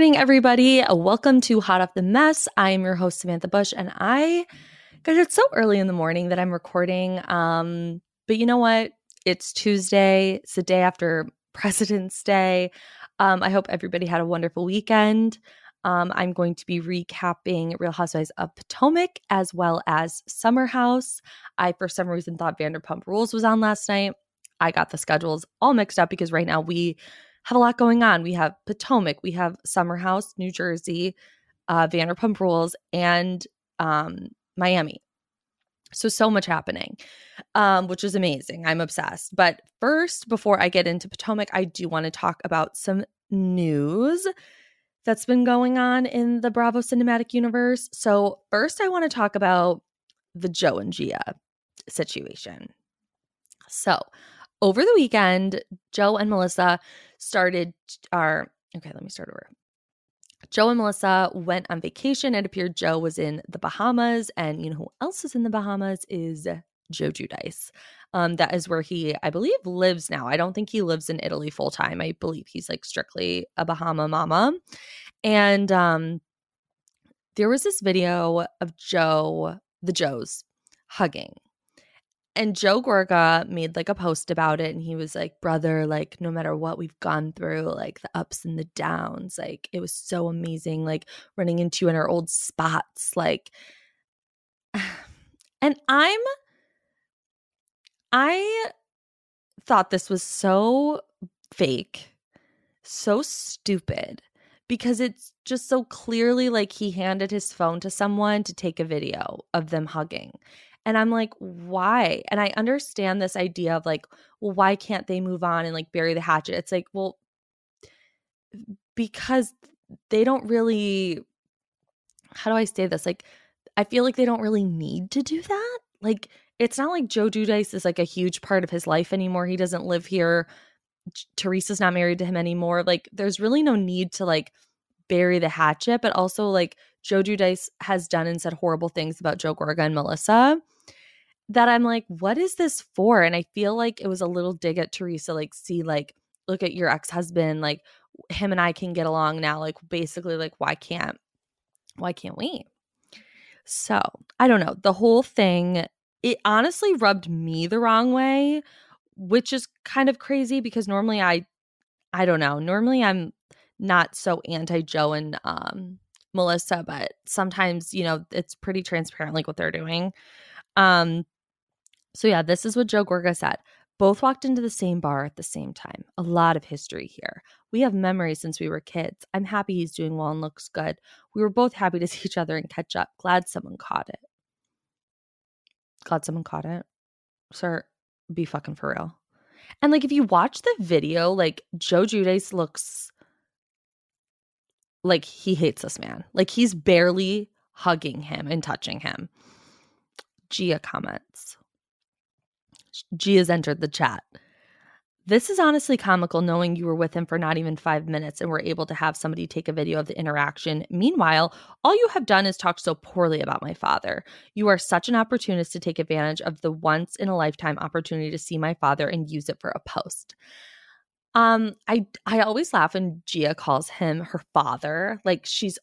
Morning, everybody. Welcome to Hot Off the Mess. I am your host, Samantha Bush, and I, guys, it's so early in the morning that I'm recording. Um, but you know what? It's Tuesday. It's the day after President's Day. Um, I hope everybody had a wonderful weekend. Um, I'm going to be recapping Real Housewives of Potomac as well as Summer House. I, for some reason, thought Vanderpump Rules was on last night. I got the schedules all mixed up because right now we have a lot going on. We have Potomac, we have Summer House, New Jersey, uh, Vanderpump Rules, and um, Miami. So, so much happening, um, which is amazing. I'm obsessed. But first, before I get into Potomac, I do want to talk about some news that's been going on in the Bravo cinematic universe. So, first, I want to talk about the Joe and Gia situation. So, over the weekend, Joe and Melissa started our okay, let me start over. Joe and Melissa went on vacation. It appeared Joe was in the Bahamas, and you know who else is in the Bahamas is Joe Giudice. Um, that is where he, I believe, lives now. I don't think he lives in Italy full time. I believe he's like strictly a Bahama mama. And um, there was this video of Joe, the Joes, hugging and Joe Gorga made like a post about it and he was like, brother, like no matter what we've gone through, like the ups and the downs, like it was so amazing, like running into you in our old spots. Like, and I'm, I thought this was so fake, so stupid because it's just so clearly like he handed his phone to someone to take a video of them hugging. And I'm like, why? And I understand this idea of like, well, why can't they move on and like bury the hatchet? It's like, well, because they don't really, how do I say this? Like, I feel like they don't really need to do that. Like, it's not like Joe Giudice is like a huge part of his life anymore. He doesn't live here. Teresa's not married to him anymore. Like, there's really no need to like bury the hatchet, but also like Joe Giudice has done and said horrible things about Joe Gorga and Melissa that I'm like, what is this for? And I feel like it was a little dig at Teresa, like, see, like, look at your ex husband, like, him and I can get along now. Like, basically, like, why can't, why can't we? So I don't know. The whole thing, it honestly rubbed me the wrong way, which is kind of crazy because normally I, I don't know. Normally I'm not so anti Joe and um, Melissa, but sometimes, you know, it's pretty transparent, like what they're doing. Um, so, yeah, this is what Joe Gorga said. Both walked into the same bar at the same time. A lot of history here. We have memories since we were kids. I'm happy he's doing well and looks good. We were both happy to see each other and catch up. Glad someone caught it. Glad someone caught it. Sir, be fucking for real. And like, if you watch the video, like Joe Giudice looks like he hates this man. Like he's barely hugging him and touching him. Gia comments. Gia's entered the chat. This is honestly comical knowing you were with him for not even five minutes and were able to have somebody take a video of the interaction. Meanwhile, all you have done is talk so poorly about my father. You are such an opportunist to take advantage of the once in a lifetime opportunity to see my father and use it for a post. Um, I I always laugh when Gia calls him her father. Like she's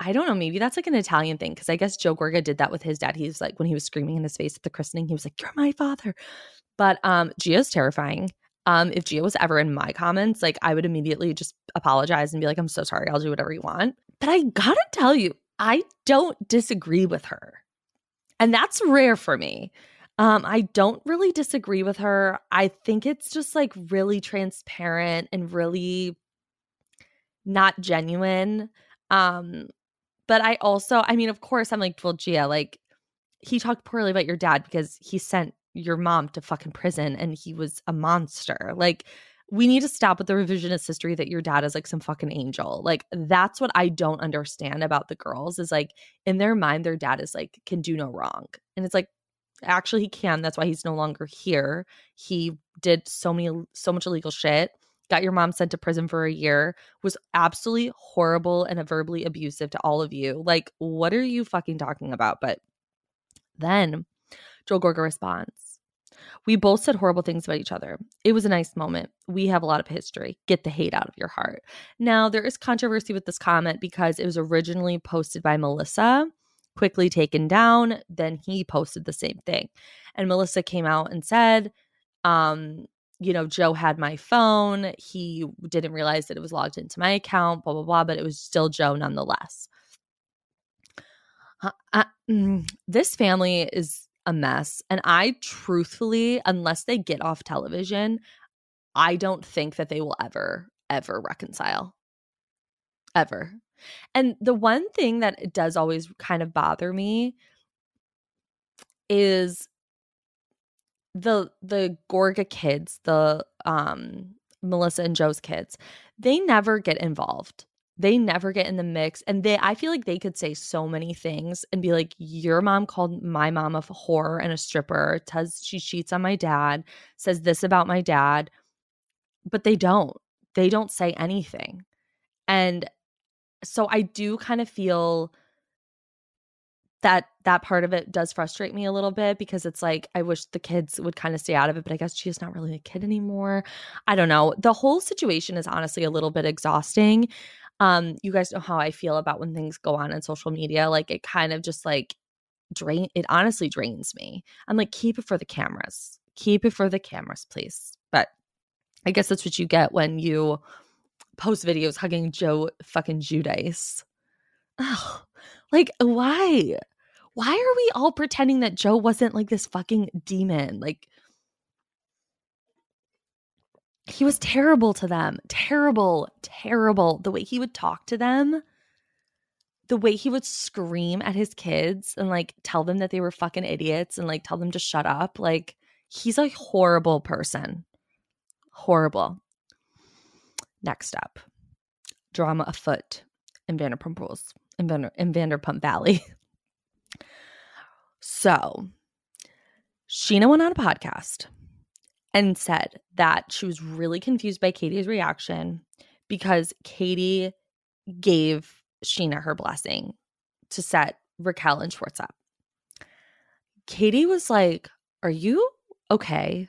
I don't know, maybe that's like an Italian thing because I guess Joe Gorga did that with his dad. He's like when he was screaming in his face at the christening, he was like, "You're my father." But um, Gia's terrifying. Um, if Gia was ever in my comments, like I would immediately just apologize and be like, "I'm so sorry. I'll do whatever you want." But I gotta tell you, I don't disagree with her, and that's rare for me. Um, I don't really disagree with her. I think it's just like really transparent and really not genuine. Um, but I also, I mean, of course, I'm like, well, Gia, like, he talked poorly about your dad because he sent your mom to fucking prison and he was a monster. Like, we need to stop with the revisionist history that your dad is like some fucking angel. Like, that's what I don't understand about the girls is like, in their mind, their dad is like, can do no wrong. And it's like, actually, he can. That's why he's no longer here. He did so many, so much illegal shit got your mom sent to prison for a year, was absolutely horrible and verbally abusive to all of you. Like, what are you fucking talking about? But then Joel Gorga responds. We both said horrible things about each other. It was a nice moment. We have a lot of history. Get the hate out of your heart. Now, there is controversy with this comment because it was originally posted by Melissa, quickly taken down. Then he posted the same thing. And Melissa came out and said, um, you know, Joe had my phone. He didn't realize that it was logged into my account, blah, blah, blah, but it was still Joe nonetheless. Uh, mm, this family is a mess. And I truthfully, unless they get off television, I don't think that they will ever, ever reconcile. Ever. And the one thing that does always kind of bother me is the the Gorga kids, the um Melissa and Joe's kids, they never get involved. They never get in the mix. And they I feel like they could say so many things and be like, Your mom called my mom a whore and a stripper, says she cheats on my dad, says this about my dad. But they don't. They don't say anything. And so I do kind of feel that that part of it does frustrate me a little bit because it's like I wish the kids would kind of stay out of it, but I guess she's not really a kid anymore. I don't know. The whole situation is honestly a little bit exhausting. Um, you guys know how I feel about when things go on in social media. Like it kind of just like drain it honestly drains me. I'm like, keep it for the cameras. Keep it for the cameras, please. But I guess that's what you get when you post videos hugging Joe fucking Giudice. Oh, like, why? Why are we all pretending that Joe wasn't like this fucking demon? Like, he was terrible to them. Terrible, terrible. The way he would talk to them, the way he would scream at his kids and like tell them that they were fucking idiots and like tell them to shut up. Like, he's a horrible person. Horrible. Next up, drama afoot in Vanderpump Rules in, Vander- in Vanderpump Valley. so Scheana went on a podcast and said that she was really confused by Katie's reaction because Katie gave Scheana her blessing to set Raquel and Schwartz up. Katie was like, Are you okay?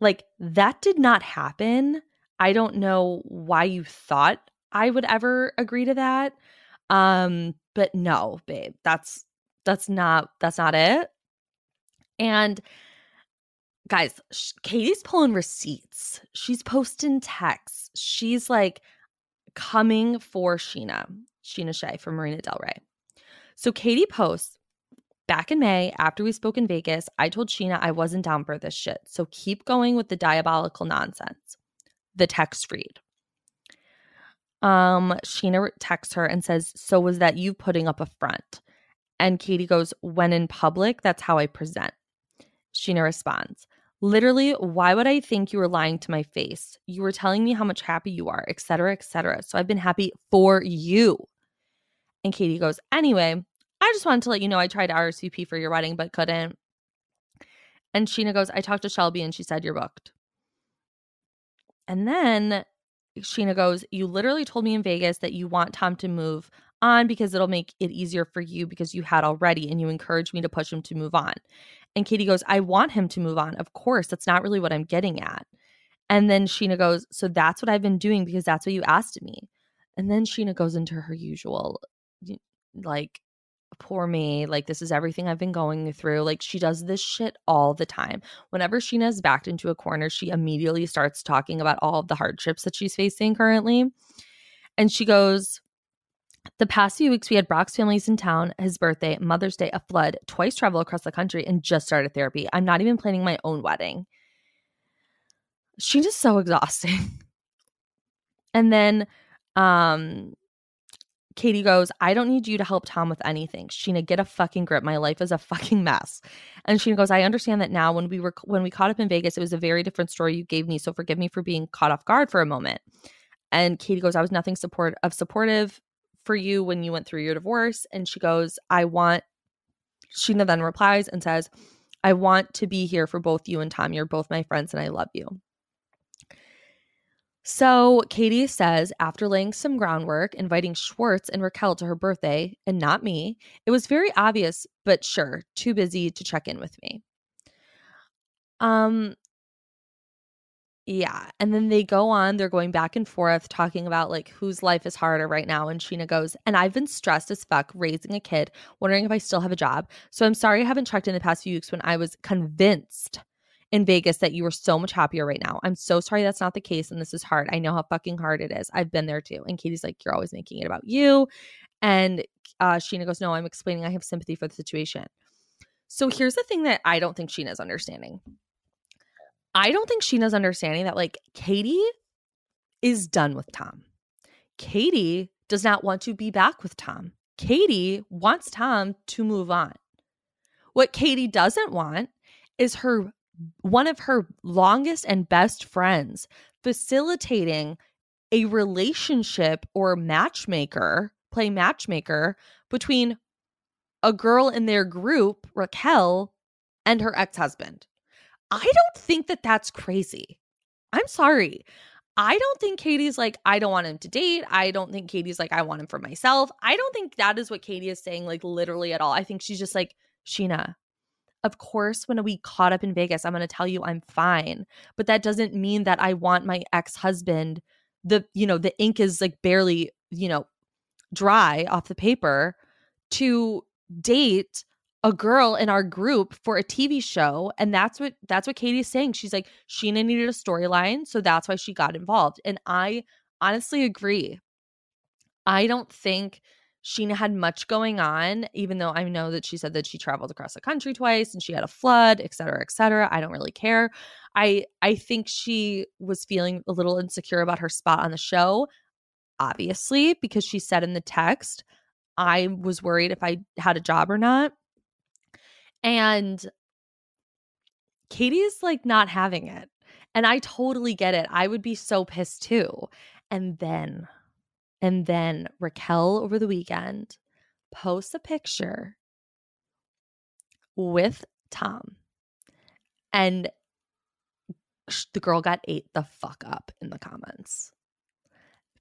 Like, that did not happen. I don't know why you thought I would ever agree to that. Um, but no, babe, that's that's not that's not it. And guys, sh- Katie's pulling receipts. She's posting texts. She's like coming for Scheana, Scheana Shay from Marina Del Rey. So Katie posts back in May after we spoke in Vegas. I told Scheana I wasn't down for this shit. So keep going with the diabolical nonsense. The text read um, Scheana texts her and says, So was that you putting up a front? And Katie goes, When in public, that's how I present. Scheana responds, Literally, why would I think you were lying to my face? You were telling me how much happy you are, etc., etc. So I've been happy for you. And Katie goes, Anyway, I just wanted to let you know I tried RSVP for your wedding, but couldn't. And Scheana goes, I talked to Shelby and she said you're booked. And then Scheana goes, You literally told me in Vegas that you want Tom to move on because it'll make it easier for you because you had already and you encouraged me to push him to move on. And Katie goes, I want him to move on. Of course, that's not really what I'm getting at. And then Scheana goes, So that's what I've been doing because that's what you asked me. And then Scheana goes into her usual like poor me. Like, this is everything I've been going through. Like, she does this shit all the time. Whenever Scheana's backed into a corner, she immediately starts talking about all of the hardships that she's facing currently. And she goes, the past few weeks, we had Brock's families in town, his birthday, Mother's Day, a flood, twice travel across the country, and just started therapy. I'm not even planning my own wedding. She's just so exhausting. and then um Katie goes, I don't need you to help Tom with anything. Scheana, get a fucking grip. My life is a fucking mess. And Scheana goes, I understand that now. When we were when we caught up in Vegas, it was a very different story you gave me. So forgive me for being caught off guard for a moment. And Katie goes, I was nothing support of supportive for you when you went through your divorce. And she goes, I want Scheana then replies and says, I want to be here for both you and Tom. You're both my friends and I love you. So Katie says, after laying some groundwork, inviting Schwartz and Raquel to her birthday, and not me, it was very obvious, but sure, too busy to check in with me. Um, yeah. And then they go on, they're going back and forth talking about like whose life is harder right now. And Scheana goes, And I've been stressed as fuck raising a kid, wondering if I still have a job. So I'm sorry I haven't checked in the past few weeks when I was convinced in Vegas that you were so much happier right now. I'm so sorry that's not the case and this is hard. I know how fucking hard it is. I've been there too. And Katie's like, You're always making it about you. And uh, Scheana goes, No, I'm explaining I have sympathy for the situation. So here's the thing that I don't think Scheana's understanding. I don't think Scheana's understanding that like Katie is done with Tom. Katie does not want to be back with Tom. Katie wants Tom to move on. What Katie doesn't want is her one of her longest and best friends facilitating a relationship or matchmaker, play matchmaker between a girl in their group, Raquel, and her ex husband. I don't think that that's crazy. I'm sorry. I don't think Katie's like, I don't want him to date. I don't think Katie's like, I want him for myself. I don't think that is what Katie is saying, like, literally at all. I think she's just like, Scheana, of course, when we caught up in Vegas, I'm going to tell you I'm fine. But that doesn't mean that I want my ex husband, the, you know, the ink is like barely, you know, dry off the paper to date a girl in our group for a TV show and that's what that's what Katie's saying. She's like Scheana needed a storyline, so that's why she got involved. And I honestly agree. I don't think Scheana had much going on, even though I know that she said that she traveled across the country twice and she had a flood, et cetera, et cetera. I don't really care. I I think she was feeling a little insecure about her spot on the show, obviously, because she said in the text, I was worried if I had a job or not. And Katie's like not having it. And I totally get it. I would be so pissed too. And then and then Raquel over the weekend posts a picture with Tom. And the girl got ate the fuck up in the comments.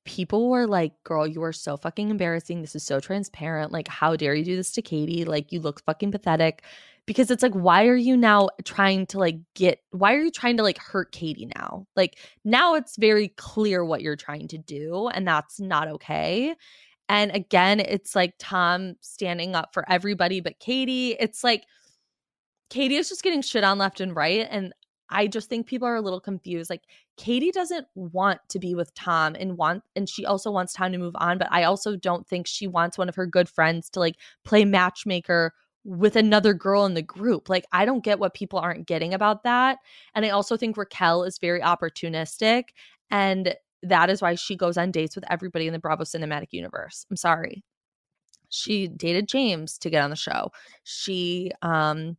People were like, girl, you are so fucking embarrassing. This is so transparent. Like, how dare you do this to Katie? Like, you look fucking pathetic because it's like why are you now trying to like get why are you trying to like hurt Katie now? Like now it's very clear what you're trying to do and that's not okay. And again, it's like Tom standing up for everybody but Katie. It's like Katie is just getting shit on left and right and I just think people are a little confused. Like Katie doesn't want to be with Tom and want and she also wants Tom to move on, but I also don't think she wants one of her good friends to like play matchmaker with another girl in the group. Like, I don't get what people aren't getting about that. And I also think Raquel is very opportunistic. And that is why she goes on dates with everybody in the Bravo cinematic universe. I'm sorry. She dated James to get on the show. She um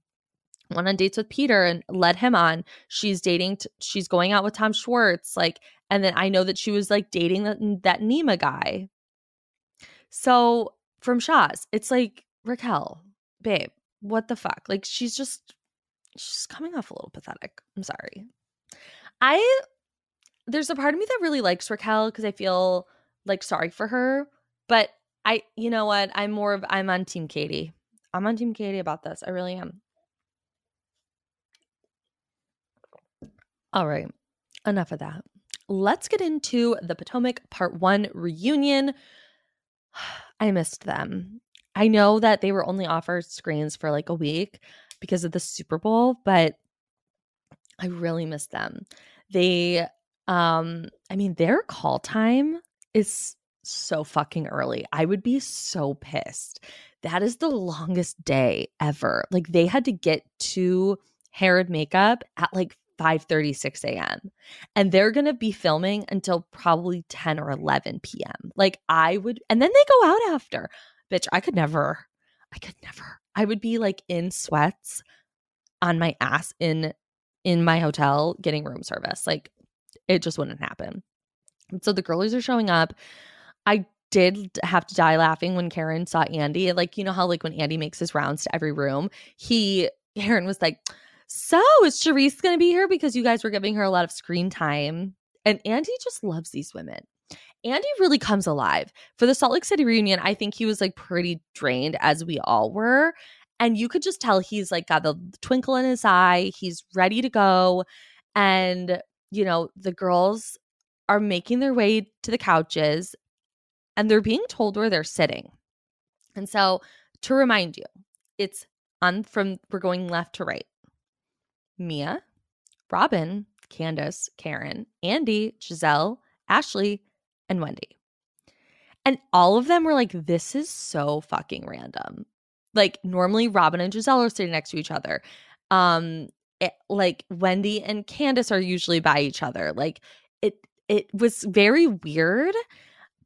went on dates with Peter and led him on. She's dating t- she's going out with Tom Schwartz like and then I know that she was like dating that, that Nema guy. So from Shahs, it's like Raquel, babe, what the fuck? Like she's just she's coming off a little pathetic. I'm sorry. I there's a part of me that really likes Raquel because I feel like sorry for her, but I you know what? I'm more of I'm on team Katie. I'm on team Katie about this. I really am. All right. Enough of that. Let's get into the Potomac Part 1 reunion. I missed them. I know that they were only offered screens for like a week because of the Super Bowl, but I really miss them. They um I mean their call time is so fucking early. I would be so pissed. That is the longest day ever. Like they had to get to hair and makeup at like 5 36 a.m. And they're gonna be filming until probably 10 or 11 p.m. Like I would, and then they go out after. Bitch, I could never. I could never. I would be like in sweats on my ass in in my hotel getting room service. Like it just wouldn't happen. So the girlies are showing up. I did have to die laughing when Karen saw Andy. Like, you know how like when Andy makes his rounds to every room, he Karen was like, So is Charrisse gonna be here? Because you guys were giving her a lot of screen time. And Andy just loves these women. Andy really comes alive. For the Salt Lake City reunion, I think he was like pretty drained, as we all were. And you could just tell he's like got the twinkle in his eye. He's ready to go. And, you know, the girls are making their way to the couches and they're being told where they're sitting. And so to remind you, it's on from we're going left to right. Mia, Robin, Candiace, Karen, Andy, Gizelle, Ashley, and Wendy. And all of them were like, this is so fucking random. Like, normally Robin and Gizelle are sitting next to each other. Um, it, like Wendy and Candiace are usually by each other. Like, it it was very weird,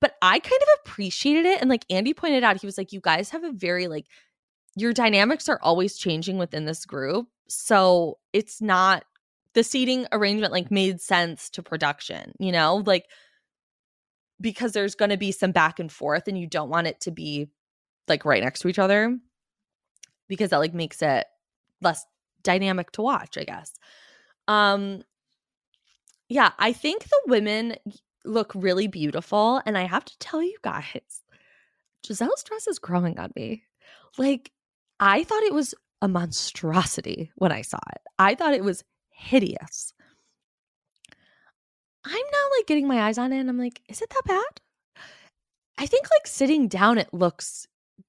but I kind of appreciated it. And like Andy pointed out, he was like, you guys have a very like your dynamics are always changing within this group. So it's not the seating arrangement like made sense to production, you know, like because there's going to be some back and forth and you don't want it to be like right next to each other because that like makes it less dynamic to watch, I guess. Um yeah, I think the women look really beautiful and I have to tell you guys, Gizelle's dress is growing on me. Like I thought it was a monstrosity when I saw it. I thought it was hideous. I'm now like getting my eyes on it and I'm like, is it that bad? I think like sitting down, it looks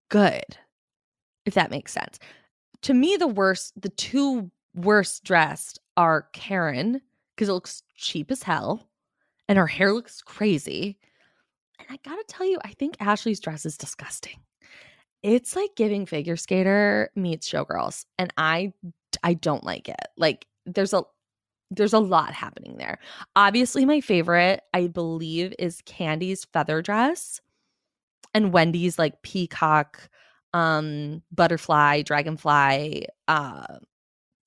good, if that makes sense. To me, the worst, the two worst dressed are Karen, because it looks cheap as hell and her hair looks crazy. And I gotta tell you, I think Ashley's dress is disgusting. It's like giving figure skater meets showgirls, and I I don't like it. Like there's a there's a lot happening there. Obviously, my favorite, I believe, is Candy's feather dress and Wendy's like peacock, um, butterfly, dragonfly, uh,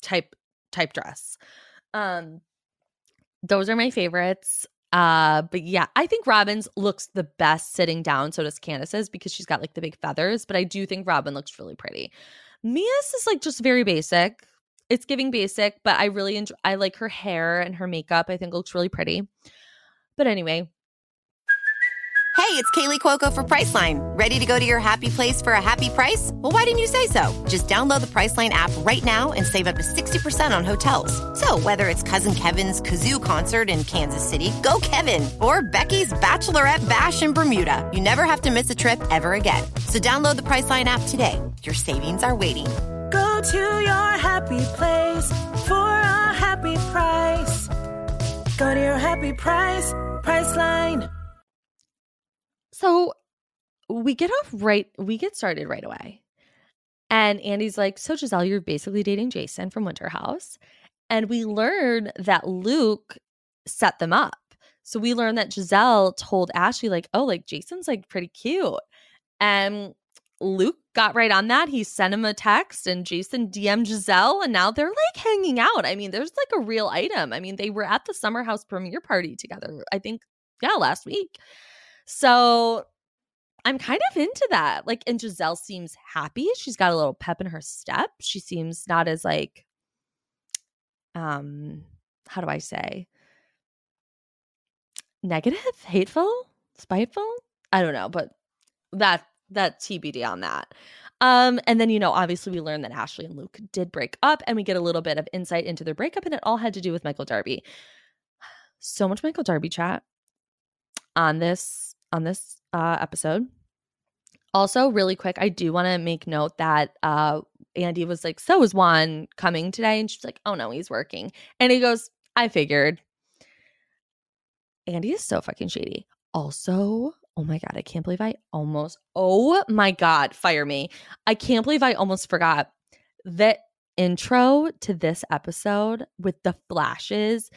type type dress. Um, those are my favorites. Uh, but yeah, I think Robin's looks the best sitting down. So does Candiace's because she's got like the big feathers. But I do think Robin looks really pretty. Mia's is like just very basic it's giving basic, but I really enjoy I like her hair and her makeup. I think looks really pretty. But anyway. Hey, it's Kaley Cuoco for Priceline. Ready to go to your happy place for a happy price? Well, why didn't you say so? Just download the Priceline app right now and save up to 60% on hotels. So, whether it's Cousin Kevin's Kazoo concert in Kansas City, go Kevin, or Becky's Bachelorette Bash in Bermuda, you never have to miss a trip ever again. So, download the Priceline app today. Your savings are waiting Go to your happy place for a happy price. Go to your happy price, Priceline. So we get off right, we get started right away. And Andy's like, So, Gizelle, you're basically dating Jason from Winter House. And we learn that Luke set them up. So we learn that Gizelle told Ashley, like, oh, like Jason's like pretty cute. And Luke got right on that. He sent him a text and Jason DM Gizelle and now they're like hanging out. I mean, there's like a real item. I mean, they were at the Summer House premiere party together, I think, yeah, last week. So I'm kind of into that. Like, and Gizelle seems happy. She's got a little pep in her step. She seems not as like, um, how do I say? Negative, hateful, spiteful? I don't know, but that that TBD on that. Um, and then, you know, obviously we learned that Ashley and Luke did break up, and we get a little bit of insight into their breakup, and it all had to do with Michael Darby. So much Michael Darby chat on this on this uh episode. Also, really quick, I do want to make note that uh Andy was like, So is Juan coming today? And she's like, Oh no, he's working. And he goes, I figured. Andy is so fucking shady. Also, oh my God, I can't believe I almost, oh my God, fire me. I can't believe I almost forgot that intro to this episode with the flashes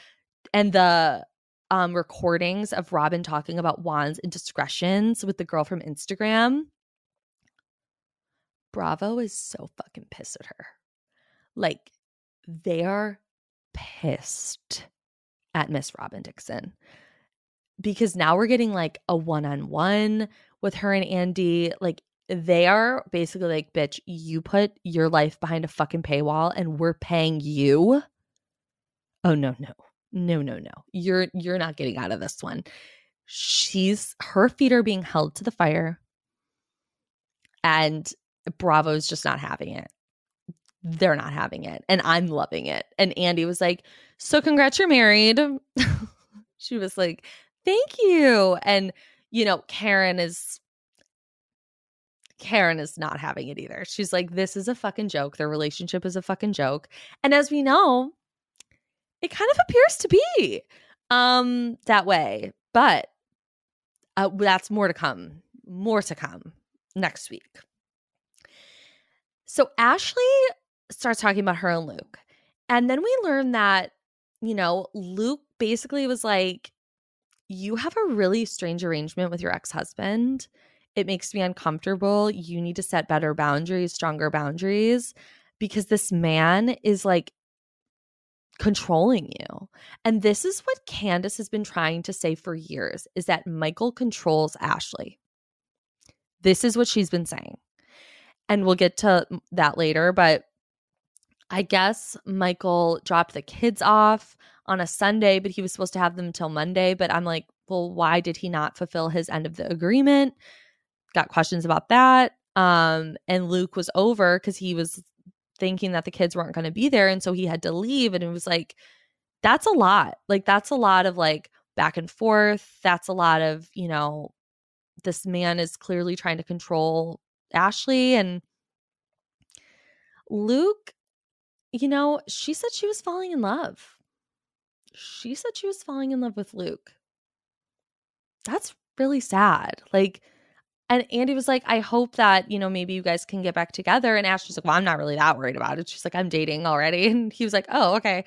and the um recordings of Robin talking about Juan's indiscretions with the girl from Instagram. Bravo is so fucking pissed at her. Like they are pissed at Miss Robin Dixon because now we're getting like a one on one with her and Andy. Like they are basically like, bitch, you put your life behind a fucking paywall and we're paying you. Oh no, no. No, no, no. You're you're not getting out of this one. She's her feet are being held to the fire. And Bravo's just not having it. They're not having it. And I'm loving it. And Andy was like, So congrats, you're married. she was like, Thank you. And, you know, Karen is Karen is not having it either. She's like, this is a fucking joke. Their relationship is a fucking joke. And as we know, it kind of appears to be um that way. But uh, that's more to come. More to come next week. So Ashley starts talking about her and Luke. And then we learn that, you know, Luke basically was like, You have a really strange arrangement with your ex husband. It makes me uncomfortable. You need to set better boundaries, stronger boundaries, because this man is like controlling you. And this is what Candiace has been trying to say for years is that Michael controls Ashley. This is what she's been saying. And we'll get to that later, but I guess Michael dropped the kids off on a Sunday, but he was supposed to have them until Monday. But I'm like, well, why did he not fulfill his end of the agreement? Got questions about that. Um, and Luke was over because he was thinking that the kids weren't going to be there. And so he had to leave. And it was like, that's a lot. Like, that's a lot of like back and forth. That's a lot of, you know, this man is clearly trying to control Ashley. And Luke you know, she said she was falling in love. She said she was falling in love with Luke. That's really sad. Like, and Andy was like, I hope that, you know, maybe you guys can get back together. And Ashley's like, Well, I'm not really that worried about it. She's like, I'm dating already. And he was like, Oh, okay.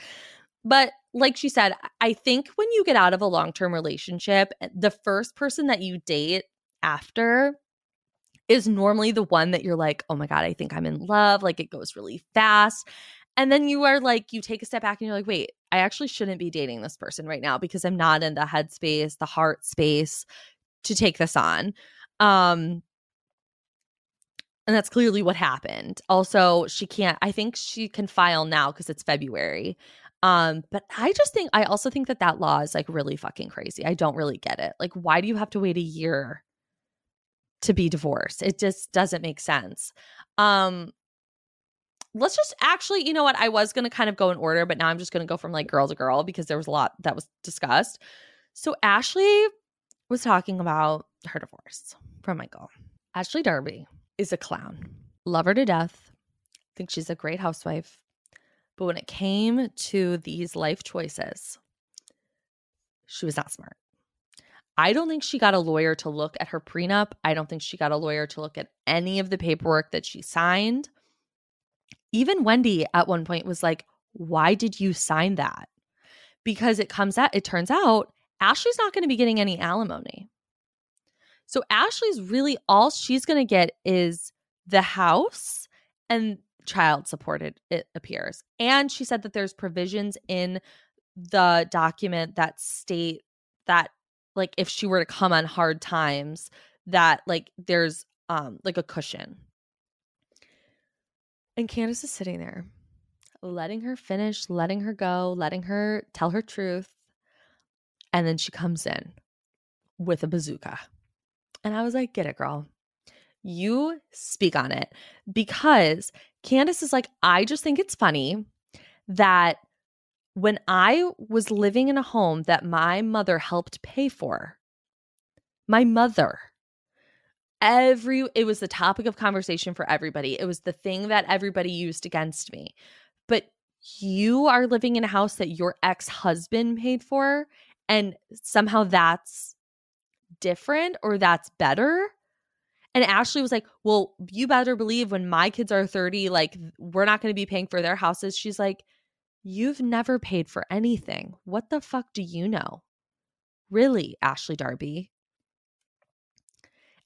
But like she said, I think when you get out of a long term relationship, eh, the first person that you date after is normally the one that you're like, Oh my God, I think I'm in love. Like it goes really fast. And then you are like, you take a step back and you're like, wait, I actually shouldn't be dating this person right now because I'm not in the headspace, the heart space to take this on. Um, and that's clearly what happened. Also, she can't, I think she can file now because it's February. Um, but I just think, I also think that that law is like really fucking crazy. I don't really get it. Like, why do you have to wait a year to be divorced? It just doesn't make sense. Um, let's just actually, you know what? I was going to kind of go in order, but now I'm just going to go from like girl to girl because there was a lot that was discussed. So Ashley was talking about her divorce from Michael. Ashley Darby is a clown. Love her to death. Think she's a great housewife. But when it came to these life choices, she was not smart. I don't think she got a lawyer to look at her prenup. I don't think she got a lawyer to look at any of the paperwork that she signed even Wendy at one point was like, Why did you sign that? Because it comes out, it turns out Ashley's not going to be getting any alimony. So Ashley's really all she's going to get is the house and child supported, it appears. And she said that there's provisions in the document that state that like if she were to come on hard times that like there's um like a cushion and Candiace is sitting there, letting her finish, letting her go, letting her tell her truth. And then she comes in with a bazooka. And I was like, get it, girl. You speak on it. Because Candiace is like, I just think it's funny that when I was living in a home that my mother helped pay for, my mother, every it was the topic of conversation for everybody. It was the thing that everybody used against me. But you are living in a house that your ex-husband paid for and somehow that's different or that's better. And Ashley was like, Well, you better believe when my kids are 30, like, we're not going to be paying for their houses. She's like, You've never paid for anything. What the fuck do you know? Really, Ashley Darby?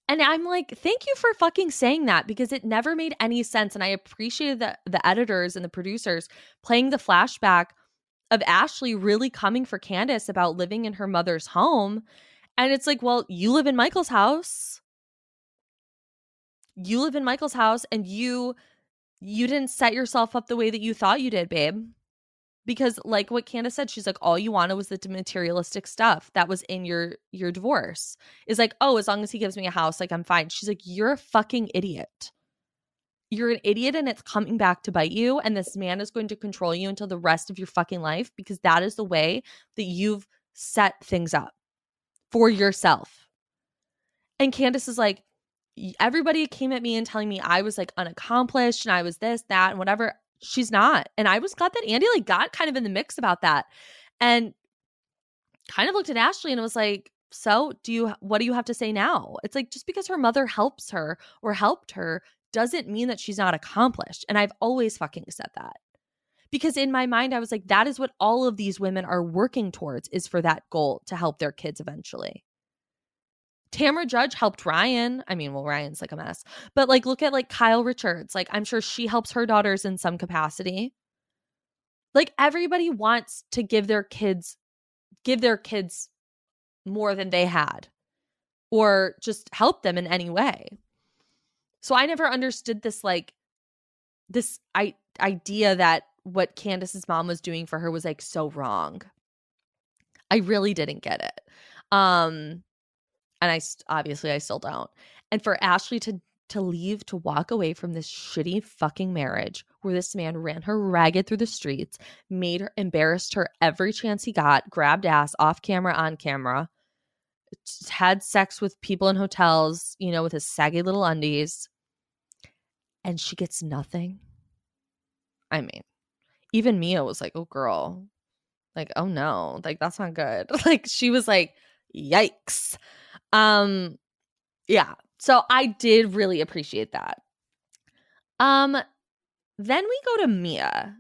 And I'm like, thank you for fucking saying that because it never made any sense. And I appreciated the, the editors and the producers playing the flashback of Ashley really coming for Candiace about living in her mother's home. And it's like, well, you live in Michael's house. You live in Michael's house and you you didn't set yourself up the way that you thought you did, babe because like what Candiace said, she's like, all you wanted was the materialistic stuff that was in your your divorce. Is like, oh, as long as he gives me a house, like I'm fine. She's like, you're a fucking idiot. You're an idiot and it's coming back to bite you. And this man is going to control you until the rest of your fucking life because that is the way that you've set things up for yourself. And Candiace is like, everybody came at me and telling me I was like unaccomplished and I was this, that, and whatever she's not. And I was glad that Andy like got kind of in the mix about that. And kind of looked at Ashley and was like, so do you what do you have to say now? It's like just because her mother helps her or helped her doesn't mean that she's not accomplished. And I've always fucking said that. Because in my mind I was like that is what all of these women are working towards is for that goal to help their kids eventually. Tamra Judge helped Ryan. I mean, well, Ryan's like a mess, but like, look at like Kyle Richards. Like, I'm sure she helps her daughters in some capacity. Like, everybody wants to give their kids, give their kids more than they had or just help them in any way. So I never understood this, like, this I- idea that what Candiace's mom was doing for her was like so wrong. I really didn't get it. Um, and I obviously I still don't. And for Ashley to to leave to walk away from this shitty fucking marriage where this man ran her ragged through the streets, made her embarrassed her every chance he got, grabbed ass off camera, on camera, had sex with people in hotels, you know, with his saggy little undies, and she gets nothing. I mean, even Mia was like, "Oh girl." Like, "Oh no. Like that's not good." Like she was like, "Yikes." Um yeah. So I did really appreciate that. Um then we go to Mia.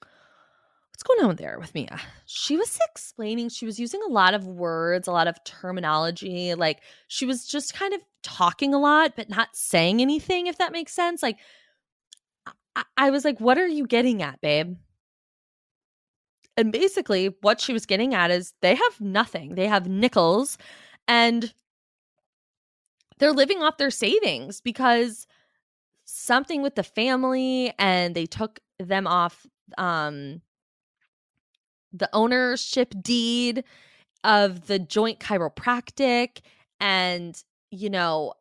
What's going on there with Mia? She was explaining, she was using a lot of words, a lot of terminology. Like she was just kind of talking a lot, but not saying anything, if that makes sense. Like I, I was like, what are you getting at, babe? And basically, what she was getting at is they have nothing. They have nickels and they're living off their savings because something with the family and they took them off um the ownership deed of the joint chiropractic and you know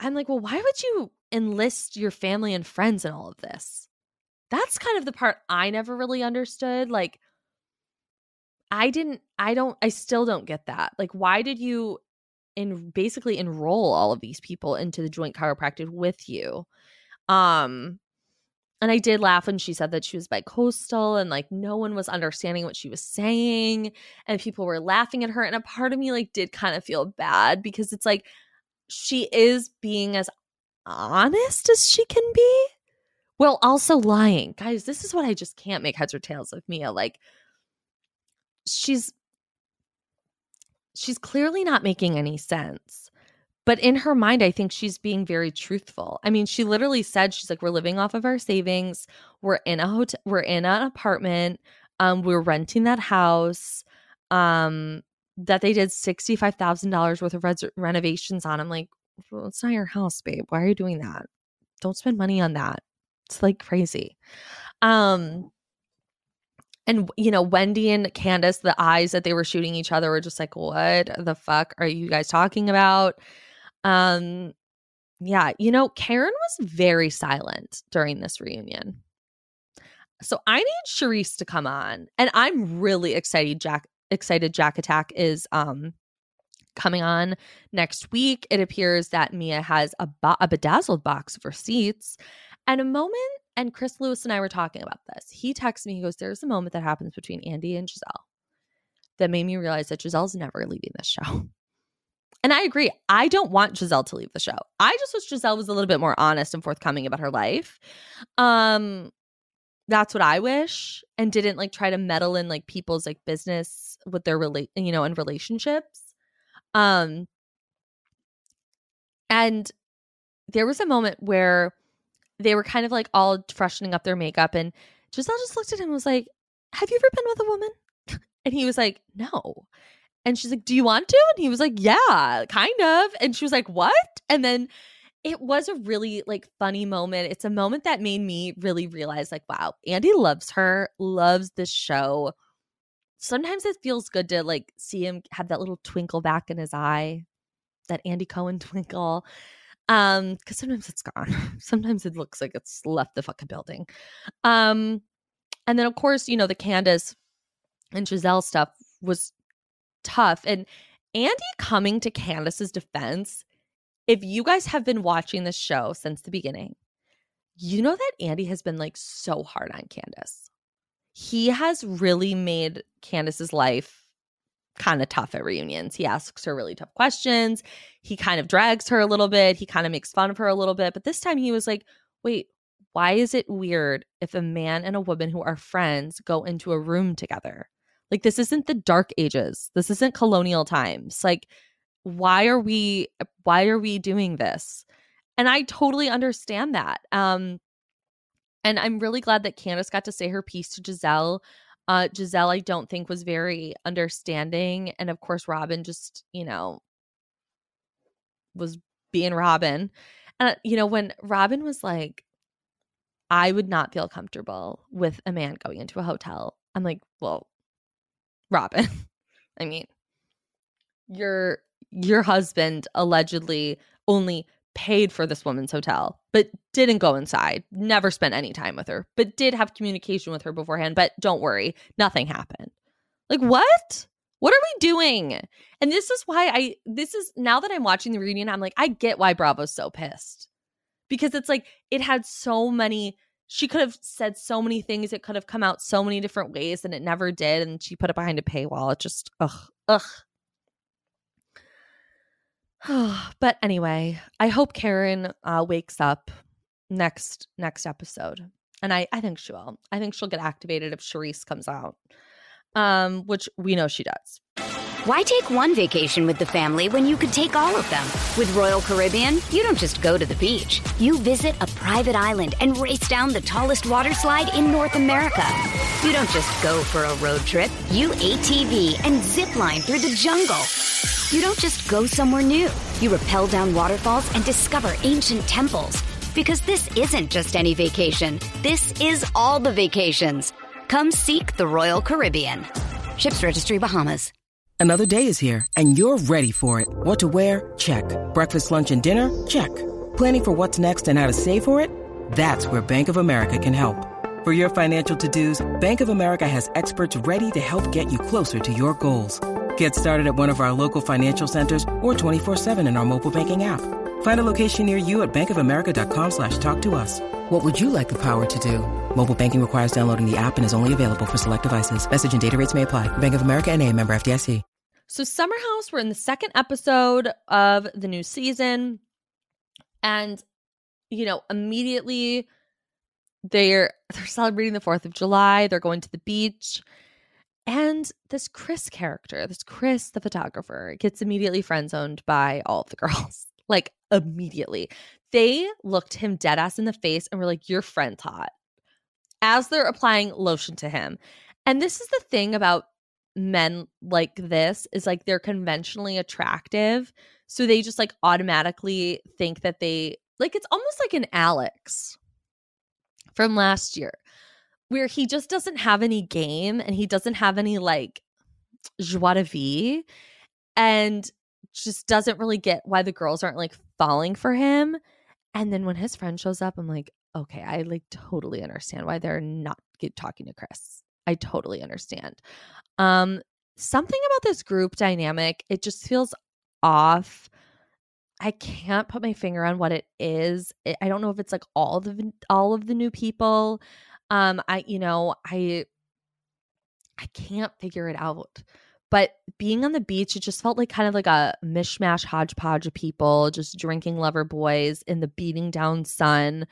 i'm like well why would you enlist your family and friends in all of this that's kind of the part i never really understood like I didn't I don't I still don't get that. Like why did you in basically enroll all of these people into the joint chiropractic with you? Um and I did laugh when she said that she was bi-coastal and like no one was understanding what she was saying and people were laughing at her and a part of me like did kind of feel bad because it's like she is being as honest as she can be while also lying. Guys, this is what I just can't make heads or tails of Mia. Like she's she's clearly not making any sense. But in her mind, I think she's being very truthful. I mean, she literally said she's like, "We're living off of our savings. We're in a hotel. We're in an apartment. Um, we're renting that house. Um, that they did sixty five thousand dollars worth of res- renovations on." I'm like, well, "It's not your house, babe. Why are you doing that? Don't spend money on that. It's like crazy." Um, and you know wendy and candiace the eyes that they were shooting each other were just like what the fuck are you guys talking about um yeah you know karen was very silent during this reunion so i need Charrisse to come on and i'm really excited jack excited jack attack is um coming on next week. It appears that Mia has a, bo- a bedazzled box of receipts. And a moment, and Chris Lewis and I were talking about this. He texts me, he goes, There's a moment that happens between Andy and Gizelle that made me realize that Gizelle's never leaving this show. And I agree. I don't want Gizelle to leave the show. I just wish Gizelle was a little bit more honest and forthcoming about her life. Um, that's what I wish, and didn't like try to meddle in like people's like business with their relate, you know, and relationships. Um, and there was a moment where they were kind of like all freshening up their makeup, and Gizelle just looked at him and was like, "Have you ever been with a woman?" And he was like, "No." And she's like, Do you want to? And he was like, Yeah, kind of. And she was like, What? And then it was a really like funny moment. It's a moment that made me really realize, like, wow, Andy loves her, loves this show. Sometimes it feels good to like see him have that little twinkle back in his eye, that Andy Cohen twinkle. Um, because sometimes it's gone. sometimes it looks like it's left the fucking building. Um, and then of course, you know, the Candiace and Gizelle stuff was tough. And Andy coming to Candiace's defense, if you guys have been watching this show since the beginning, you know that Andy has been like so hard on Candiace. He has really made Candiace's life kind of tough at reunions. He asks her really tough questions. He kind of drags her a little bit. He kind of makes fun of her a little bit. But this time he was like, wait, why is it weird if a man and a woman who are friends go into a room together? Like this isn't the dark ages. This isn't colonial times. Like why are we why are we doing this? And I totally understand that. Um and I'm really glad that Candiace got to say her piece to Gizelle. Uh Gizelle I don't think was very understanding and of course Robin just, you know, was being Robin. And you know when Robin was like I would not feel comfortable with a man going into a hotel. I'm like, well, Robin. I mean, your your husband allegedly only paid for this woman's hotel, but didn't go inside, never spent any time with her, but did have communication with her beforehand. But don't worry, nothing happened. Like, what? What are we doing? And this is why I, this is now that I'm watching the reunion, I'm like, I get why Bravo's so pissed because it's like it had so many she could have said so many things. It could have come out so many different ways, and it never did. And she put it behind a paywall. It just, ugh, ugh. but anyway, I hope Karen uh, wakes up next next episode, and I I think she will. I think she'll get activated if Charrisse comes out, um, which we know she does. Why take one vacation with the family when you could take all of them? With Royal Caribbean, you don't just go to the beach. You visit a private island and race down the tallest water slide in North America. You don't just go for a road trip. You ATV and zip line through the jungle. You don't just go somewhere new. You rappel down waterfalls and discover ancient temples. Because this isn't just any vacation. This is all the vacations. Come seek the Royal Caribbean. Ships Registry Bahamas. Another day is here, and you're ready for it. What to wear? Check. Breakfast, lunch, and dinner? Check. Planning for what's next and how to save for it? That's where Bank of America can help. For your financial to-dos, Bank of America has experts ready to help get you closer to your goals. Get started at one of our local financial centers or 24-7 in our mobile banking app. Find a location near you at bankofamerica.com slash talk to us. What would you like the power to do? Mobile banking requires downloading the app and is only available for select devices. Message and data rates may apply. Bank of America and a member FDIC. So Summer House, we're in the second episode of the new season. And, you know, immediately they're they're celebrating the 4th of July. They're going to the beach. And this Chris character, this Chris, the photographer, gets immediately friend zoned by all of the girls. Like immediately. They looked him dead ass in the face and were like, Your friend's hot. As they're applying lotion to him. And this is the thing about men like this is like they're conventionally attractive. So they just like automatically think that they like it's almost like an Alex from last year where he just doesn't have any game and he doesn't have any like joie de vie and just doesn't really get why the girls aren't like falling for him. And then when his friend shows up, I'm like, okay, I like totally understand why they're not get talking to Chris. I totally understand. Um, something about this group dynamic, it just feels off. I can't put my finger on what it is. I don't know if it's like all the all of the new people. Um I you know, I I can't figure it out. But being on the beach, it just felt like kind of like a mishmash hodgepodge of people just drinking Loverboys in the beating down sun.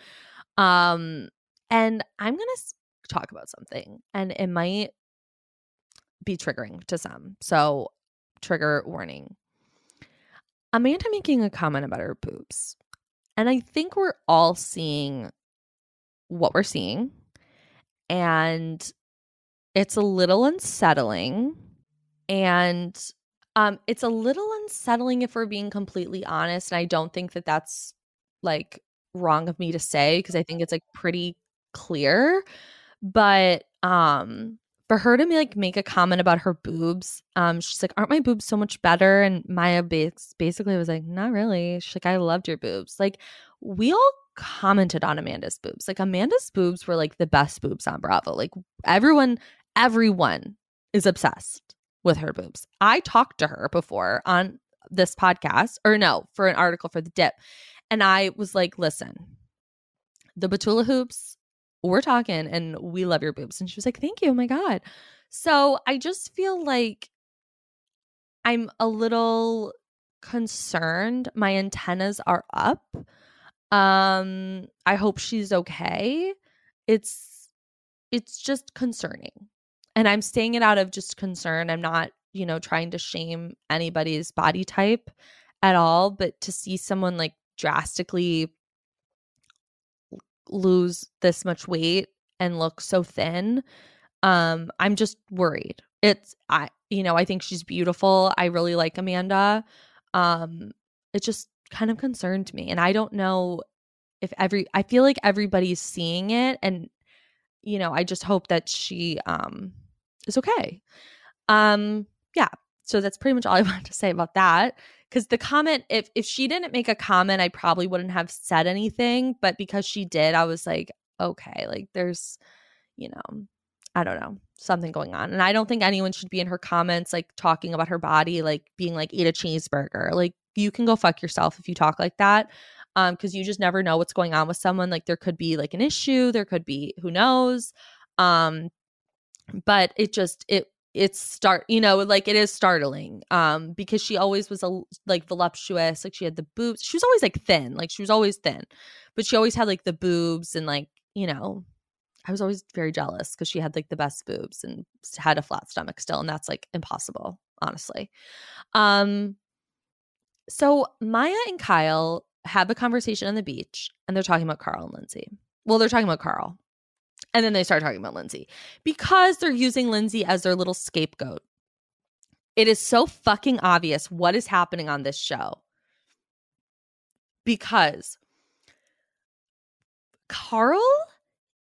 Um, and I'm going to talk about something, and it might be triggering to some. So, trigger warning. Amanda making a comment about her boobs. And I think we're all seeing what we're seeing. And it's a little unsettling and um it's a little unsettling if we're being completely honest and I don't think that that's like wrong of me to say because I think it's like pretty clear but um for her to like make a comment about her boobs um she's like aren't my boobs so much better? and Maya basically was like not really. She's like I loved your boobs. Like we all commented on Amanda's boobs like Amanda's boobs were like the best boobs on Bravo like everyone everyone is obsessed with her boobs. I talked to her before on this podcast, or no, for an article for the dip. And I was like, listen, the Batula hoops, we're talking and we love your boobs. And she was like, thank you. Oh my God. So I just feel like I'm a little concerned. My antennas are up. Um, I hope she's okay. It's it's just concerning and I'm saying it out of just concern. I'm not, you know, trying to shame anybody's body type at all, but to see someone like drastically lose this much weight and look so thin, um, I'm just worried. It's I you know, I think she's beautiful. I really like Amanda. Um, it just kind of concerned me. And I don't know if every I feel like everybody's seeing it and you know, I just hope that she um is okay. Um, yeah. So that's pretty much all I wanted to say about that. Because the comment, if if she didn't make a comment, I probably wouldn't have said anything. But because she did, I was like, okay, like there's, you know, I don't know, something going on. And I don't think anyone should be in her comments like talking about her body, like being like, eat a cheeseburger. Like you can go fuck yourself if you talk like that. Um, because you just never know what's going on with someone. Like there could be like an issue, there could be who knows. Um, but it just it it's start you know like it is startling um because she always was a like voluptuous like she had the boobs she was always like thin like she was always thin but she always had like the boobs and like you know i was always very jealous because she had like the best boobs and had a flat stomach still and that's like impossible honestly um so maya and kyle have a conversation on the beach and they're talking about carl and lindsay well they're talking about carl and then they start talking about Lindsay because they're using Lindsay as their little scapegoat. It is so fucking obvious what is happening on this show because Carl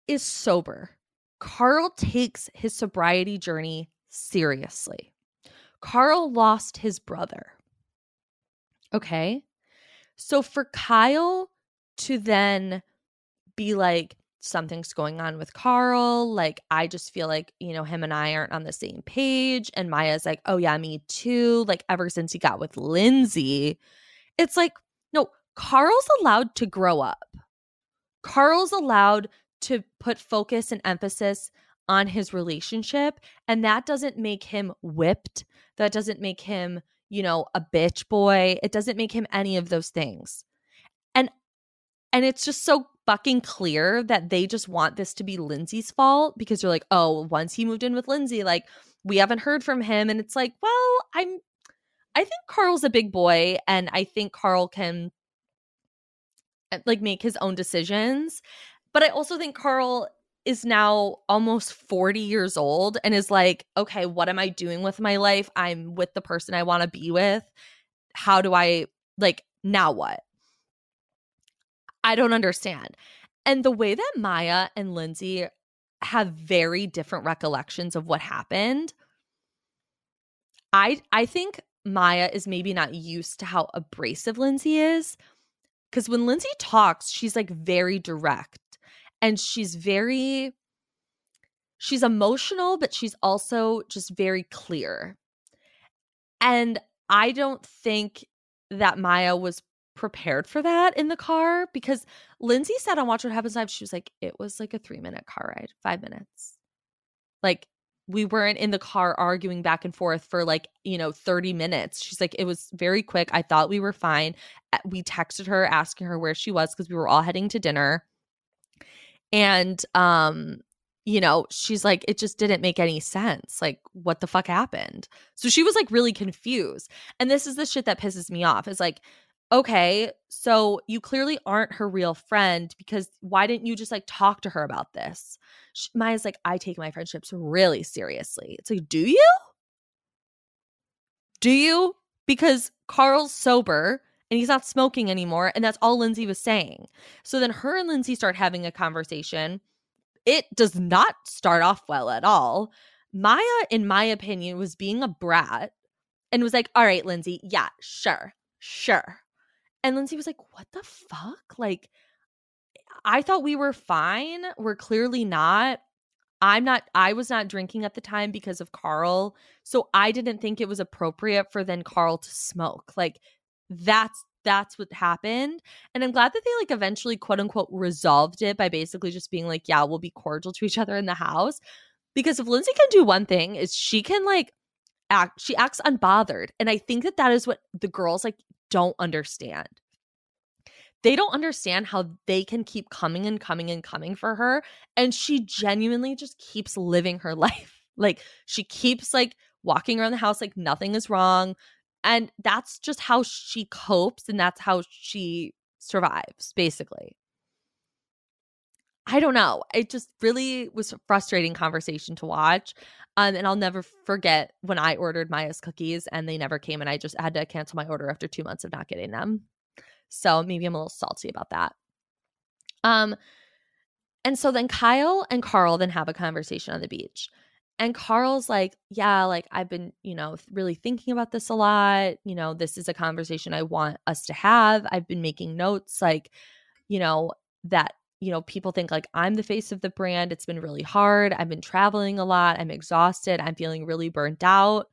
is sober. Carl takes his sobriety journey seriously. Carl lost his brother. Okay. So for Kyle to then be like, something's going on with Carl. Like, I just feel like, you know, him and I aren't on the same page. And Maya's like, oh, yeah, me too. Like, ever since he got with Lindsay, it's like, no, Carl's allowed to grow up. Carl's allowed to put focus and emphasis on his relationship. And that doesn't make him whipped. That doesn't make him, you know, a bitch boy. It doesn't make him any of those things. And and it's just so fucking clear that they just want this to be Lindsay's fault because they're like, oh, once he moved in with Lindsay, like we haven't heard from him. And it's like, well, I'm, I think Carl's a big boy and I think Carl can eh, like make his own decisions. But I also think Carl is now almost 40 years old and is like, okay, what am I doing with my life? I'm with the person I want to be with. How do I, like, now what? I don't understand. And the way that Maya and Lindsay have very different recollections of what happened, I I think Maya is maybe not used to how abrasive Lindsay is. Cause when Lindsay talks, she's like very direct and she's very she's emotional, but she's also just very clear. And I don't think that Maya was prepared for that in the car because Lindsay said on Watch What Happens Live, she was like, it was like a three minute car ride, five minutes. Like we weren't in the car arguing back and forth for like, you know, 30 minutes. She's like, it was very quick. I thought we were fine. We texted her asking her where she was because we were all heading to dinner. And um, you know, she's like, it just didn't make any sense. Like, what the fuck happened? So she was like really confused. And this is the shit that pisses me off is like, okay, so you clearly aren't her real friend because why didn't you just like talk to her about this? She, Maya's like, I take my friendships really seriously. It's like, do you? Do you? Because Carl's sober and he's not smoking anymore. And that's all Lindsay was saying. So then her and Lindsay start having a conversation. It does not start off well at all. Maya, in my opinion, was being a brat and was like, all right, Lindsay, yeah, sure, sure. And Lindsay was like, what the fuck? Like, I thought we were fine. We're clearly not. I'm not, I was not drinking at the time because of Carl. So I didn't think it was appropriate for then Carl to smoke. Like, that's that's what happened and i'm glad that they like eventually quote unquote resolved it by basically just being like yeah we'll be cordial to each other in the house because if lindsay can do one thing is she can like act she acts unbothered and i think that that is what the girls like don't understand. They don't understand how they can keep coming and coming and coming for her and she genuinely just keeps living her life. Like she keeps like walking around the house like nothing is wrong and that's just how she copes and that's how she survives, basically. I don't know. It just really was a frustrating conversation to watch. Um, and I'll never forget when I ordered Maya's cookies and they never came, and I just had to cancel my order after two months of not getting them. So maybe I'm a little salty about that. Um, and so then Kyle and Carl then have a conversation on the beach. And Carl's like, yeah, like I've been, you know, really thinking about this a lot. You know, this is a conversation I want us to have. I've been making notes like, you know, that, you know, people think like I'm the face of the brand. It's been really hard. I've been traveling a lot. I'm exhausted. I'm feeling really burnt out.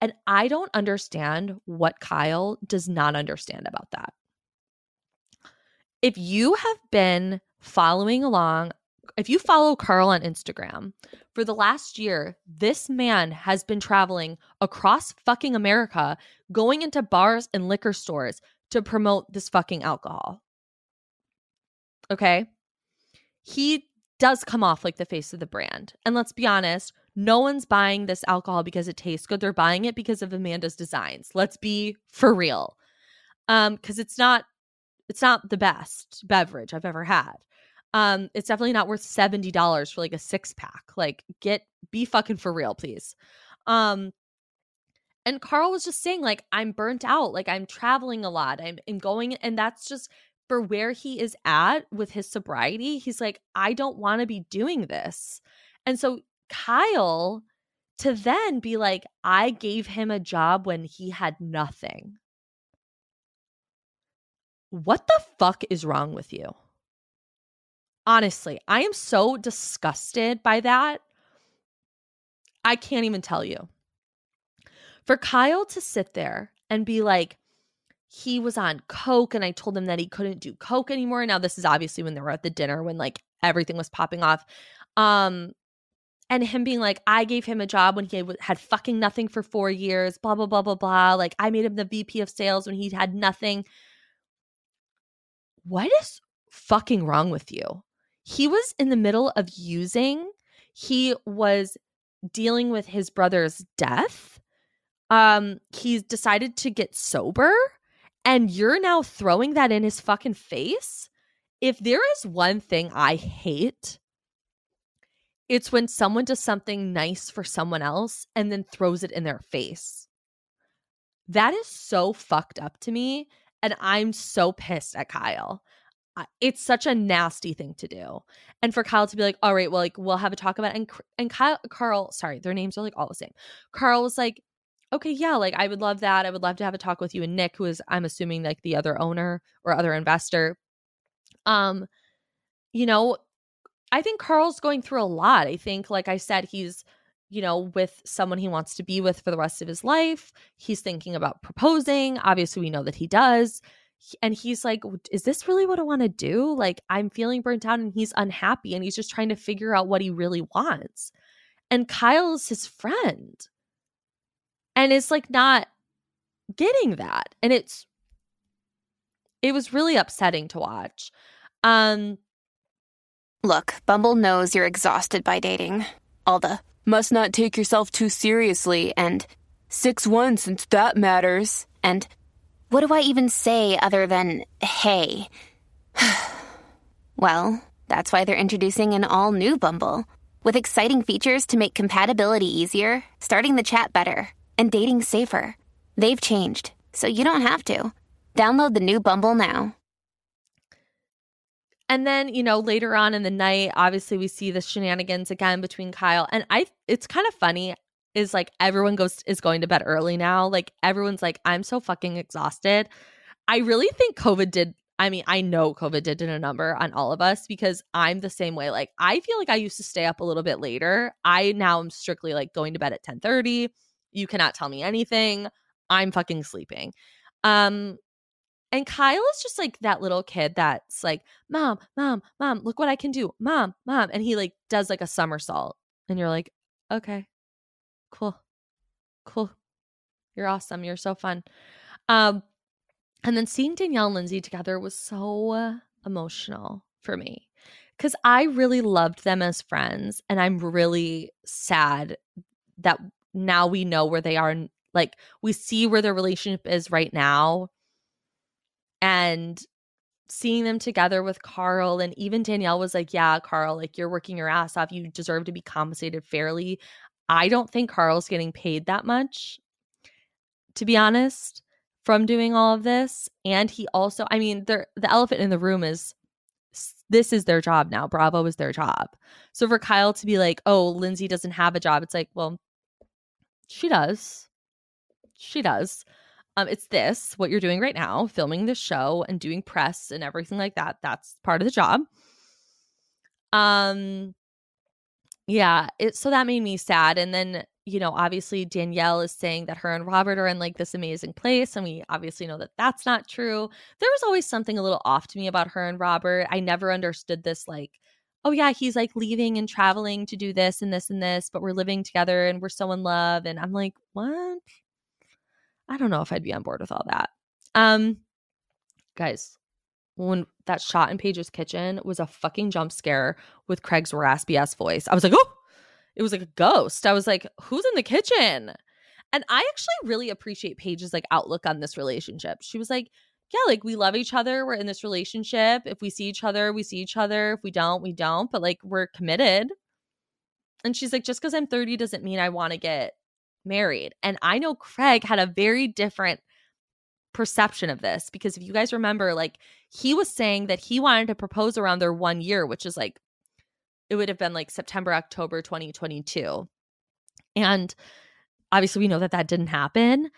And I don't understand what Kyle does not understand about that. If you have been following along if you follow Carl on Instagram, for the last year, this man has been traveling across fucking America, going into bars and liquor stores to promote this fucking alcohol. Okay? He does come off like the face of the brand. And let's be honest, no one's buying this alcohol because it tastes good. They're buying it because of Amanda's designs. Let's be for real. Um cuz it's not it's not the best beverage I've ever had um it's definitely not worth $70 for like a six pack like get be fucking for real please. Um and carl was just saying like i'm burnt out like i'm traveling a lot i'm, I'm going and that's just for where he is at with his sobriety he's like i don't want to be doing this. And so kyle to then be like i gave him a job when he had nothing. What the fuck is wrong with you Honestly, I am so disgusted by that. I can't even tell you. For Kyle to sit there and be like, he was on coke and I told him that he couldn't do coke anymore. Now this is obviously when they were at the dinner when like everything was popping off. Um and him being like I gave him a job when he had fucking nothing for 4 years, blah blah blah blah blah. Like I made him the VP of sales when he had nothing. What is fucking wrong with you? He was in the middle of using, he was dealing with his brother's death. Um, he's decided to get sober, and you're now throwing that in his fucking face. If there is one thing I hate, it's when someone does something nice for someone else and then throws it in their face. That is so fucked up to me. And I'm so pissed at Kyle it's such a nasty thing to do. And for Kyle to be like, all right, well, like we'll have a talk about it. and and Kyle, Carl, sorry, their names are like all the same. Carl was like, okay, yeah, like I would love that. I would love to have a talk with you and Nick, who is I'm assuming like the other owner or other investor. Um, you know, I think Carl's going through a lot. I think, like I said, he's you know, with someone he wants to be with for the rest of his life. He's thinking about proposing. Obviously, we know that he does. And he's like, Is this really what I want to do? Like, I'm feeling burnt out and he's unhappy and he's just trying to figure out what he really wants. And kyle's his friend and it's like not getting that. And it's, it was really upsetting to watch. Um, Look, Bumble knows you're exhausted by dating. All the must not take yourself too seriously and 6 1 since that matters. And what do I even say other than hey? well, that's why they're introducing an all new Bumble with exciting features to make compatibility easier, starting the chat better, and dating safer. They've changed, so you don't have to. Download the new Bumble now. And then, you know, later on in the night, obviously we see the shenanigans again between Kyle and I it's kind of funny is like everyone goes is going to bed early now. Like everyone's like I'm so fucking exhausted. I really think COVID did I mean, I know COVID did a number on all of us because I'm the same way. Like I feel like I used to stay up a little bit later. I now am strictly like going to bed at 10:30. You cannot tell me anything. I'm fucking sleeping. Um and Kyle is just like that little kid that's like, Mom, Mom, Mom, look what I can do. Mom, Mom. And he like does like a somersault. And you're like, okay, cool, cool. You're awesome. You're so fun. Um, and then seeing Danielle and Lindsay together was so emotional for me because I really loved them as friends. And I'm really sad that now we know where they are. And Like, we see where their relationship is right now and seeing them together with Carl and even Danielle was like, "Yeah, Carl, like you're working your ass off. You deserve to be compensated fairly." I don't think Carl's getting paid that much to be honest from doing all of this and he also I mean, the the elephant in the room is this is their job now. Bravo is their job. So for Kyle to be like, "Oh, Lindsay doesn't have a job." It's like, "Well, she does." She does. Um, it's this, what you're doing right now, filming this show and doing press and everything like that. That's part of the job. Um, yeah, it so that made me sad. And then, you know, obviously Danielle is saying that her and Robert are in like this amazing place. And we obviously know that that's not true. There was always something a little off to me about her and Robert. I never understood this, like, oh yeah, he's like leaving and traveling to do this and this and this, but we're living together and we're so in love. And I'm like, what? I don't know if I'd be on board with all that. Um, guys, when that shot in Paige's kitchen was a fucking jump scare with Craig's raspy ass voice. I was like, oh, it was like a ghost. I was like, who's in the kitchen? And I actually really appreciate Paige's like outlook on this relationship. She was like, yeah, like we love each other. We're in this relationship. If we see each other, we see each other. If we don't, we don't. But like we're committed. And she's like, just because I'm 30 doesn't mean I want to get married. And I know Craig had a very different perception of this because if you guys remember, like he was saying that he wanted to propose around their one year, which is like, it would have been like September, October 2022. And obviously, we know that that didn't happen.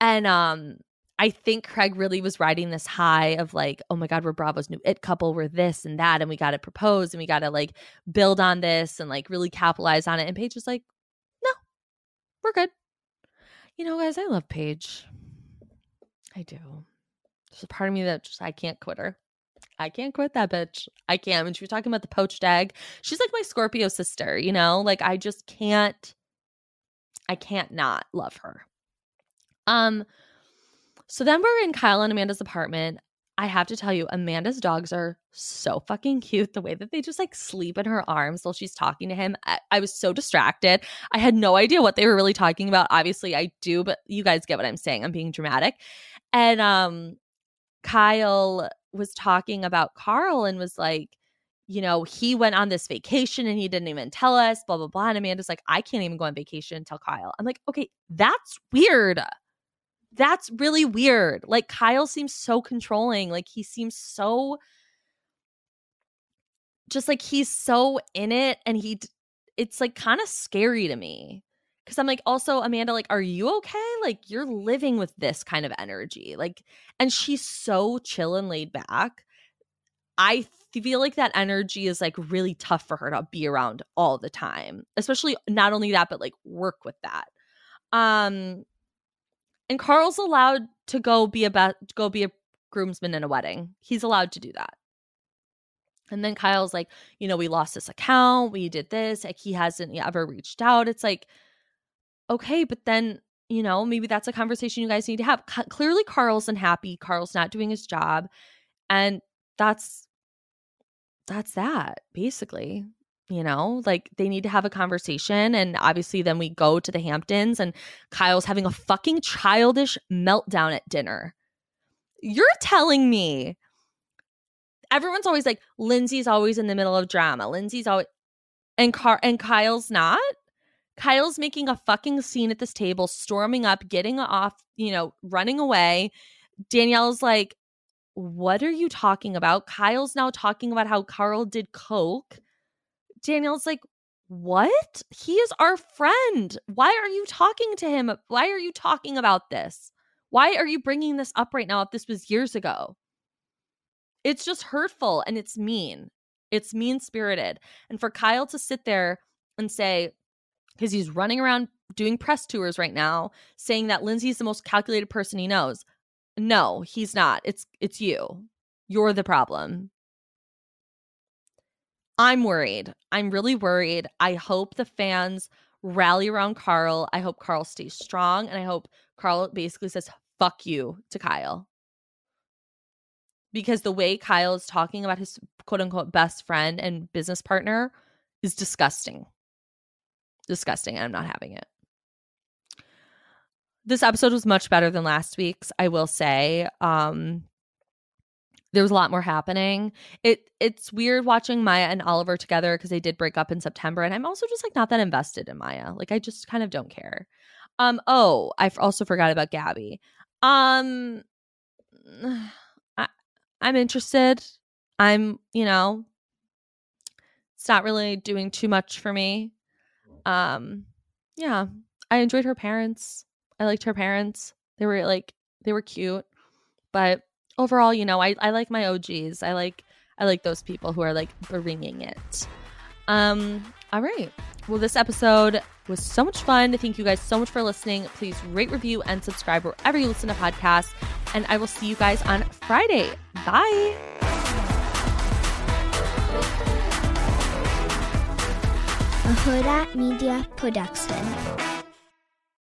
And um, I think Craig really was riding this high of like, oh my God, we're Bravo's new it couple, we're this and that, and we got to propose and we got to like build on this and like really capitalize on it. And Paige was like, no, we're good. You know, guys, I love Paige. I do. There's a part of me that just I can't quit her. I can't quit that bitch. I can't. When she was talking about the poached egg, she's like my Scorpio sister, you know? Like I just can't I can't not love her. Um so then we're in Kyle and Amanda's apartment. I have to tell you, Amanda's dogs are so fucking cute. The way that they just like sleep in her arms while she's talking to him. I, I, was so distracted. I had no idea what they were really talking about. Obviously, I do, but you guys get what I'm saying. I'm being dramatic. And um Kyle was talking about Carl and was like, you know, he went on this vacation and he didn't even tell us, blah, blah, blah. And Amanda's like, I can't even go on vacation tell Kyle. I'm like, okay, that's weird that's really weird. Like Kyle seems so controlling. Like he seems so just like he's so in it and he it's like kind of scary to me. Cuz I'm like also Amanda like are you okay? Like you're living with this kind of energy. Like and she's so chill and laid back. I feel like that energy is like really tough for her to be around all the time, especially not only that, but like work with that. Um, and Carl's allowed to go be a be- go be a groomsman in a wedding. He's allowed to do that. And then Kyle's like, you know, we lost this account, we did this, like he hasn't ever reached out. It's like, okay, but then, you know, maybe that's a conversation you guys need to have. C- clearly, Carl's unhappy. Carl's not doing his job. And that's that's that, basically. You know, like they need to have a conversation. And obviously, then we go to the Hamptons and Kyle's having a fucking childish meltdown at dinner. You're telling me everyone's always like Lindsay's always in the middle of drama. Lindsay's always and Car and Kyle's not. Kyle's making a fucking scene at this table, storming up, getting off, you know, running away. Danielle's like, "What are you talking about?" Kyle's now talking about how Carl did coke. Danielle's like, "What? He is our friend. Why are you talking to him? Why are you talking about this? Why are you bringing this up right now if this was years ago?" it's just hurtful and it's mean. It's mean spirited. And for Kyle to sit there and say, because he's running around doing press tours right now, saying that Lindsay's the most calculated person he knows. No, he's not. It's it's you. You're the problem. I'm worried. I'm really worried. I hope the fans rally around Carl. I hope Carl stays strong. And I hope Carl basically says, fuck you to Kyle because the way Kyle is talking about his quote unquote best friend and business partner is disgusting. Disgusting. I'm not having it. This episode was much better than last week's, I will say. Um there was a lot more happening. It it's weird watching Maya and Oliver together because they did break up in September and I'm also just like not that invested in Maya. Like I just kind of don't care. Um oh, I also forgot about Gabby. Um I'm interested. I'm, you know, it's not really doing too much for me. Um, yeah, I enjoyed her parents. I liked her parents. They were like they were cute. But overall, you know, I I like my OGs. I like I like those people who are like bringing it. Um, all right. Well, this episode was so much fun. Thank you guys so much for listening. Please rate, review, and subscribe wherever you listen to podcasts. And I will see you guys on Friday. Bye. A Media Production.